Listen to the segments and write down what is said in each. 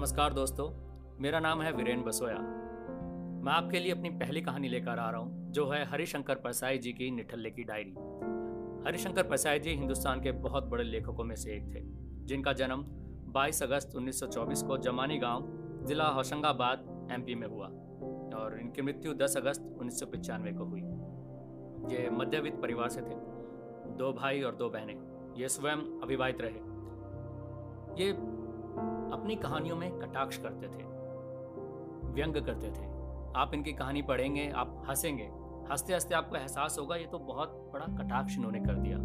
नमस्कार दोस्तों, मेरा नाम है वीरेन बसोया। मैं आपके लिए अपनी पहली कहानी लेकर आ रहा हूँ, जो है हरिशंकर परसाई जी की निठल्ले की डायरी। हरिशंकर परसाई जी हिंदुस्तान के बहुत बड़े लेखकों में से एक थे, जिनका जन्म 22 अगस्त 1924 को जमानी गाँव जिला होशंगाबाद एमपी में हुआ, और इनकी मृत्यु 10 अगस्त उन्नीस सौ पंचानवे को हुई। ये मध्यवित्त परिवार से थे, दो भाई और दो बहनें, ये स्वयं अविवाहित रहे। ये अपनी कहानियों में कटाक्ष करते थे, व्यंग करते थे। आप इनकी कहानी पढ़ेंगे, आप हंसेंगे। हँसते हँसते आपको एहसास होगा, ये तो बहुत बड़ा कटाक्ष इन्होंने कर दिया।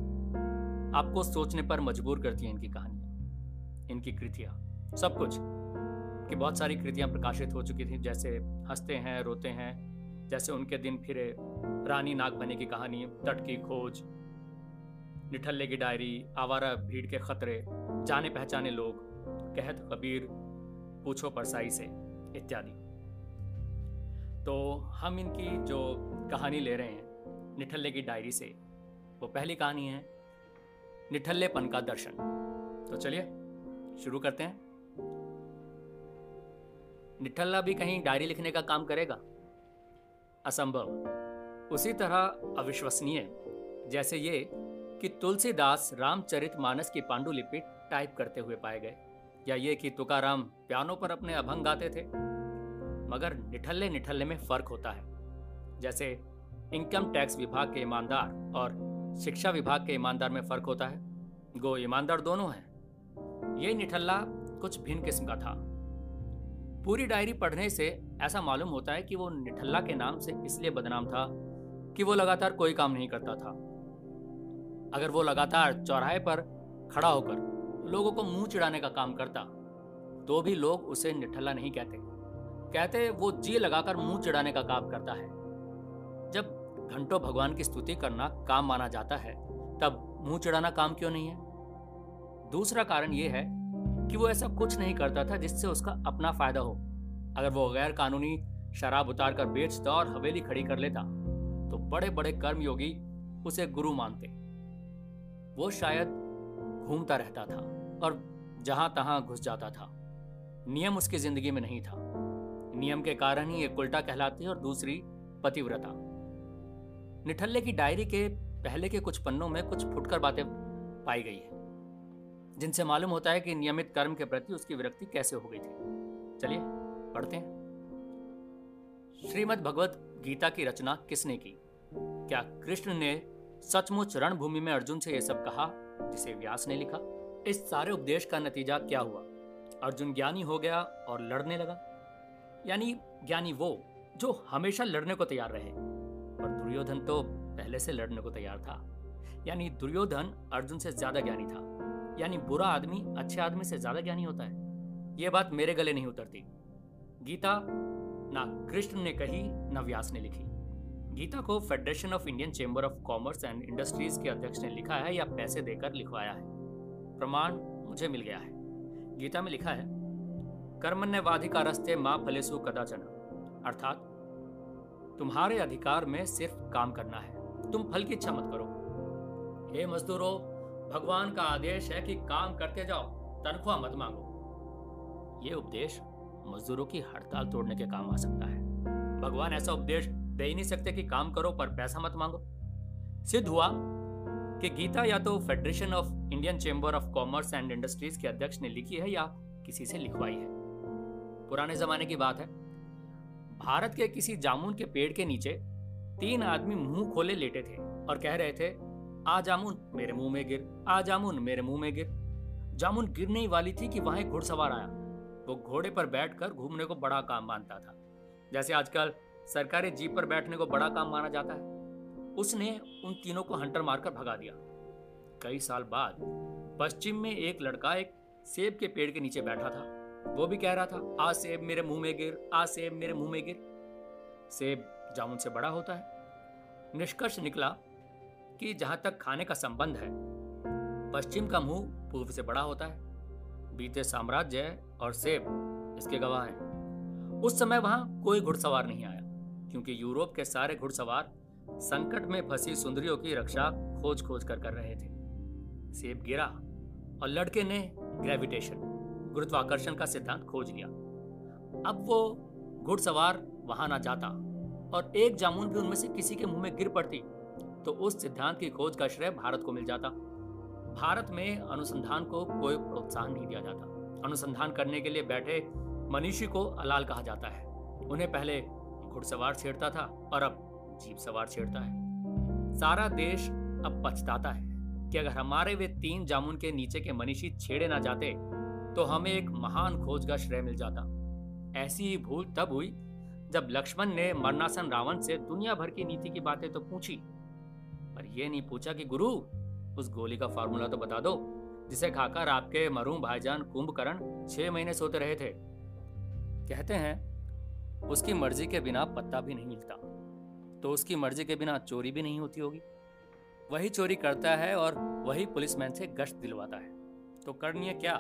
आपको सोचने पर मजबूर करती हैं इनकी कहानियाँ, इनकी कृतियाँ, सब कुछ। कि बहुत सारी कृतियाँ प्रकाशित हो चुकी थी, जैसे हँसते हैं, रोते हैं, जैसे उनके दिन फिरे रानी नाग बने की कहानी, तट की खोज, निठल्ले की डायरी, आवारा भीड़ के खतरे जाने पहचाने लोग कहत कबीर, पूछो परसाई से, इत्यादि। तो हम इनकी जो कहानी ले रहे हैं, निठल्ले की डायरी से, वो पहली कहानी है, निठल्लेपन का दर्शन। तो चलिए, शुरू करते हैं। निठल्ला भी कहीं डायरी लिखने का काम करेगा? असंभव। उसी तरह अविश्वसनीय, जैसे ये कि तुलसीदास रामचरित मानस की पांडुलिपि टाइप करते हुए पाए गए। या ये कि तुकाराम पियानो पर अपने अभंग गाते थे? मगर निठल्ले निठल्ले में फ़र्क होता है। जैसे इनकम टैक्स विभाग के ईमानदार और शिक्षा विभाग के ईमानदार में फ़र्क होता है। गो ईमानदार दोनों हैं। ये निठल्ला कुछ भिन्न किस्म का था। पूरी डायरी पढ़ने से ऐसा मालूम होता है कि वो निठल्ला के नाम से इसलिए बदनाम था कि वो लगातार कोई काम नहीं करता था। अगर वो लगातार चौराहे पर खड़ा होकर लोगों को मुँह चिढ़ाने का काम करता तो भी लोग उसे निठल्ला नहीं कहते। कहते वो जी लगाकर मुँह चिढ़ाने का काम करता है। जब घंटों भगवान की स्तुति करना काम माना जाता है, तब मुँह चिढ़ाना काम क्यों नहीं है? दूसरा कारण यह है कि वो ऐसा कुछ नहीं करता था जिससे उसका अपना फ़ायदा हो। अगर वो गैर कानूनी शराब उतार कर बेचता और हवेली खड़ी कर लेता तो बड़े बड़े कर्मयोगी उसे गुरु मानते। वो शायद घूमता रहता था। और जहाँ तहां घुस जाता था। नियम उसकी ज़िंदगी में नहीं था। नियम के कारण ही एक उल्टा कहलाती और दूसरी पतिव्रता। निठल्ले की डायरी के पहले के कुछ पन्नों में कुछ फुटकर बातें पाई गई है, जिनसे मालूम होता है कि नियमित कर्म के प्रति उसकी विरक्ति कैसे हो गई थी। चलिए, पढ़ते हैं। श्रीमद भगवत गीता की रचना किसने की? क्या कृष्ण ने सचमुच रणभूमि में अर्जुन से यह सब कहा, जिसे व्यास ने लिखा? इस सारे उपदेश का नतीजा क्या हुआ? अर्जुन ज्ञानी हो गया और लड़ने लगा। यानी, ज्ञानी वो, जो हमेशा लड़ने को तैयार रहे। और दुर्योधन तो पहले से लड़ने को तैयार था। यानी दुर्योधन अर्जुन से ज़्यादा ज्ञानी था। यानी बुरा आदमी अच्छे आदमी से ज़्यादा ज्ञानी होता है। यह बात मेरे गले नहीं उतरती। गीता, ना कृष्ण ने कही, ना व्यास ने लिखी। गीता को federation of Indian chamber of commerce and industries के अध्यक्ष ने लिखा है या पैसे देकर लिखवाया है। प्रमाण मुझे मिल गया है। गीता में लिखा है, कर्मण्यवाधिकारस्ते माँ फलेसु कदाचन। अर्थात, तुम्हारे अधिकार में सिर्फ़ काम करना है। तुम फल की इच्छा मत करो। हे मजदूरों, भगवान का आदेश है कि काम करते जाओ, तनख्वाह मत मांगो। ये उपदेश मजदूरों की हड़ताल तोड़ने के काम आ सकता है। भगवान ऐसा उपदेश दे ही नहीं सकते कि काम करो पर पैसा मत मांगो। सिद्ध हुआ कि गीता या तो federation of Indian chamber of commerce and industries के अध्यक्ष ने लिखी है या किसी से लिखवाई है। पुराने जमाने की बात है। भारत के किसी जामुन के पेड़ के नीचे तीन आदमी मुँह खोले लेटे थे और कह रहे थे, आ जामुन मेरे मुँह में गिर, आ जामुन मेरे मुँह में गिर। जामुन गिरने ही वाली थी कि वहाँ एक घुड़सवार आया। वो घोड़े पर बैठकर घूमने को बड़ा काम मानता था। जैसे आजकल सरकारी जीप पर बैठने को बड़ा काम माना जाता है। उसने उन तीनों को हंटर मारकर भगा दिया। कई साल बाद, पश्चिम में एक लड़का एक सेब के पेड़ के नीचे बैठा था। वो भी कह रहा था आ सेब मेरे मुँह में गिर आ सेब मेरे मुँह में गिर। सेब जामुन से बड़ा होता है। निष्कर्ष निकला कि जहाँ तक खाने का संबंध है, पश्चिम का मुँह पूर्व से बड़ा होता है। बीते साम्राज्य और सेब इसके गवाह हैं। उस समय वहाँ कोई घुड़सवार नहीं आया, क्योंकि यूरोप के सारे घुड़सवार संकट में फंसी सुंदरियों की रक्षा खोज खोज कर कर रहे थे। सेब गिरा और लड़के ने ग्रेविटेशन गुरुत्वाकर्षण का सिद्धांत खोज लिया। अब वो घुड़सवार वहाँ ना जाता और एक जामुन भी उनमें से किसी के मुँह में गिर पड़ती तो उस सिद्धांत की खोज का श्रेय भारत को मिल जाता। भारत में अनुसंधान को कोई प्रोत्साहन नहीं दिया जाता। अनुसंधान करने के लिए बैठे मनीषी को अलाल कहा जाता है। उन्हें पहले घुड़सवार छेड़ता था और अब जीप सवार छेड़ता है। सारा देश अब पछताता है कि अगर हमारे वे तीन जामुन के नीचे के मनीषी छेड़े ना जाते तो हमें एक महान खोज का श्रेय मिल जाता। ऐसी ही भूल तब हुई जब लक्ष्मण ने मरनासन रावण से दुनिया भर की नीति की बातें तो पूछी। पर यह नहीं पूछा कि गुरु, उस गोली का फार्मूला तो बता दो, जिसे खाकर आपके मरूम भाईजान कुंभकर्ण छह महीने सोते रहे थे। कहते हैं, उसकी मर्ज़ी के बिना पत्ता भी नहीं हिलता तो उसकी मर्ज़ी के बिना चोरी भी नहीं होती होगी। वही चोरी करता है और वही पुलिसमैन से गश्त दिलवाता है। तो करनीय क्या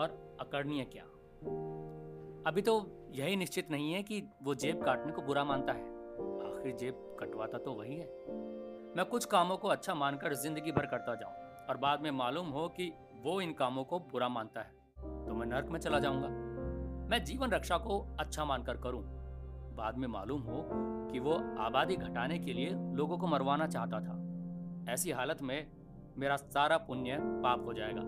और अकरणीय क्या? अभी तो यही निश्चित नहीं है कि वो जेब काटने को बुरा मानता है। आखिर जेब कटवाता तो वही है। मैं कुछ कामों को अच्छा मानकर ज़िंदगी भर करता जाऊँ और बाद में मालूम हो कि वो इन कामों को बुरा मानता है। तो मैं नर्क में चला जाऊँगा। मैं जीवन रक्षा को अच्छा मानकर करूँ। बाद में मालूम हो कि वो आबादी घटाने के लिए लोगों को मरवाना चाहता था। ऐसी हालत में मेरा सारा पुण्य पाप हो जाएगा।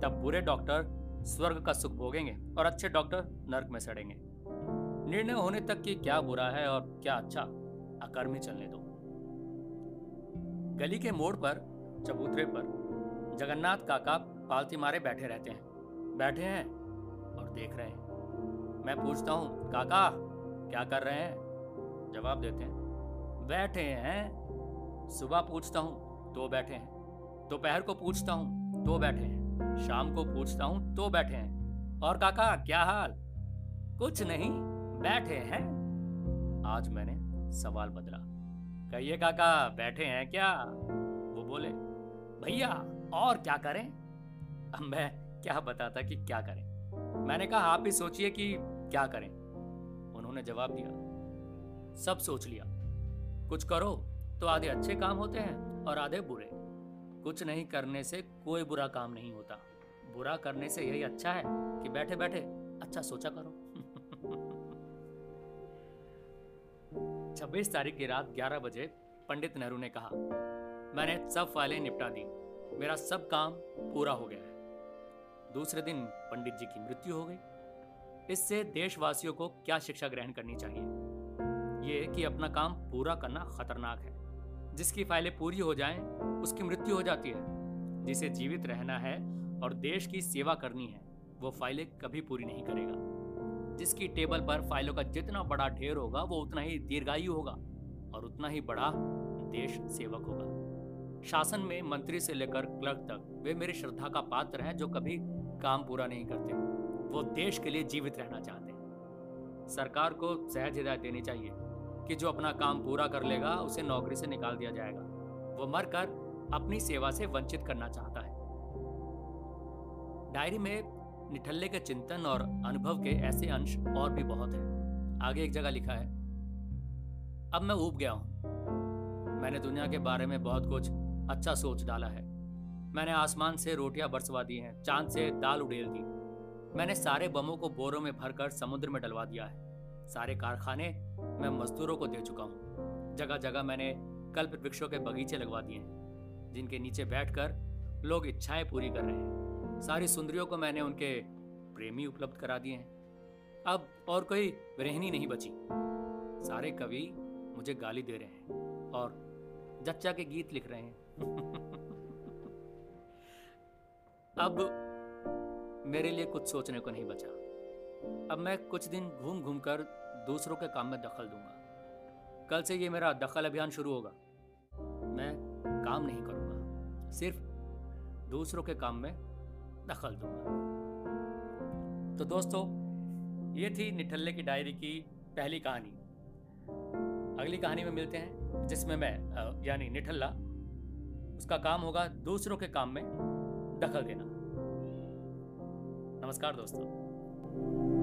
तब बुरे डॉक्टर स्वर्ग का सुख भोगेंगे और अच्छे डॉक्टर नर्क में सड़ेंगे। निर्णय होने तक कि क्या बुरा है और क्या अच्छा अकर्मी चलने दो। गली के मोड़ पर, चबूतरे पर, जगन्नाथ काका पालती मारे बैठे रहते हैं। बैठे हैं और देख रहे हैं। मैं पूछता हूँ, काका क्या कर रहे हैं? जवाब देते हैं। बैठे हैं। सुबह पूछता हूँ तो बैठे हैं। दोपहर को पूछता हूँ तो बैठे हैं। शाम को पूछता हूँ तो बैठे हैं। और काका, क्या हाल? कुछ नहीं, बैठे हैं। आज मैंने सवाल बदला। कहिए काका, बैठे हैं क्या? वो बोले, भैया, और क्या करें? अब मैं क्या बताता कि क्या करें? मैंने कहा, आप ही सोचिए कि क्या करें? उन्होंने जवाब दिया। सब सोच लिया। कुछ करो तो आधे अच्छे काम होते हैं और आधे बुरे। कुछ नहीं करने से कोई बुरा काम नहीं होता। बुरा करने से यही अच्छा है कि बैठे बैठे अच्छा सोचा करो। छब्बीस तारीख की रात 11 बजे पंडित नेहरू ने कहा, मैंने सब फाइलें निपटा दी। मेरा सब काम पूरा हो गया है। दूसरे दिन पंडित जी की मृत्यु हो गई। इससे देशवासियों को क्या शिक्षा ग्रहण करनी चाहिए? ये कि अपना काम पूरा करना खतरनाक है। जिसकी फाइलें पूरी हो जाएँ, उसकी मृत्यु हो जाती है। जिसे जीवित रहना है और देश की सेवा करनी है वो फाइलें कभी पूरी नहीं करेगा। जिसकी टेबल पर फाइलों का जितना बड़ा ढेर होगा वो उतना ही दीर्घायु होगा और उतना ही बड़ा देश सेवक होगा। शासन में मंत्री से लेकर क्लर्क तक वे मेरी श्रद्धा का पात्र हैं जो कभी काम पूरा नहीं करते। वो देश के लिए जीवित रहना चाहते हैं। सरकार को सहज हिदायत देनी चाहिए कि जो अपना काम पूरा कर लेगा, उसे नौकरी से निकाल दिया जाएगा। वो मरकर अपनी सेवा से वंचित करना चाहता है। डायरी में निठल्ले के चिंतन और अनुभव के ऐसे अंश और भी बहुत हैं। आगे एक जगह लिखा है, अब मैं ऊब गया हूँ। मैंने दुनिया के बारे में बहुत कुछ अच्छा सोच डाला है। मैंने आसमान से रोटियाँ बरसवा दी हैं, चाँद से दाल उड़ेल दी। मैंने सारे बमों को बोरों में भरकर समुद्र में डलवा दिया है। सारे कारखाने मैं मजदूरों को दे चुका हूँ। जगह जगह मैंने कल्प वृक्षों के बगीचे लगवा दिए हैं, जिनके नीचे बैठकर लोग इच्छाएँ पूरी कर रहे हैं। सारी सुंदरियों को मैंने उनके प्रेमी उपलब्ध करा दिए हैं। अब और कोई रहनी नहीं बची। सारे कवि मुझे गाली दे रहे हैं और जच्चा के गीत लिख रहे हैं। अब मेरे लिए कुछ सोचने को नहीं बचा। अब मैं कुछ दिन घूम घूम कर दूसरों के काम में दखल दूँगा। कल से ये मेरा दखल अभियान शुरू होगा। मैं काम नहीं करूँगा। सिर्फ़ दूसरों के काम में दखल दूँगा। तो दोस्तों, ये थी निठल्ले की डायरी की पहली कहानी। अगली कहानी में मिलते हैं, जिसमें मैं यानी निठल्ला, उसका काम होगा दूसरों के काम में दखल देना। नमस्कार दोस्तों।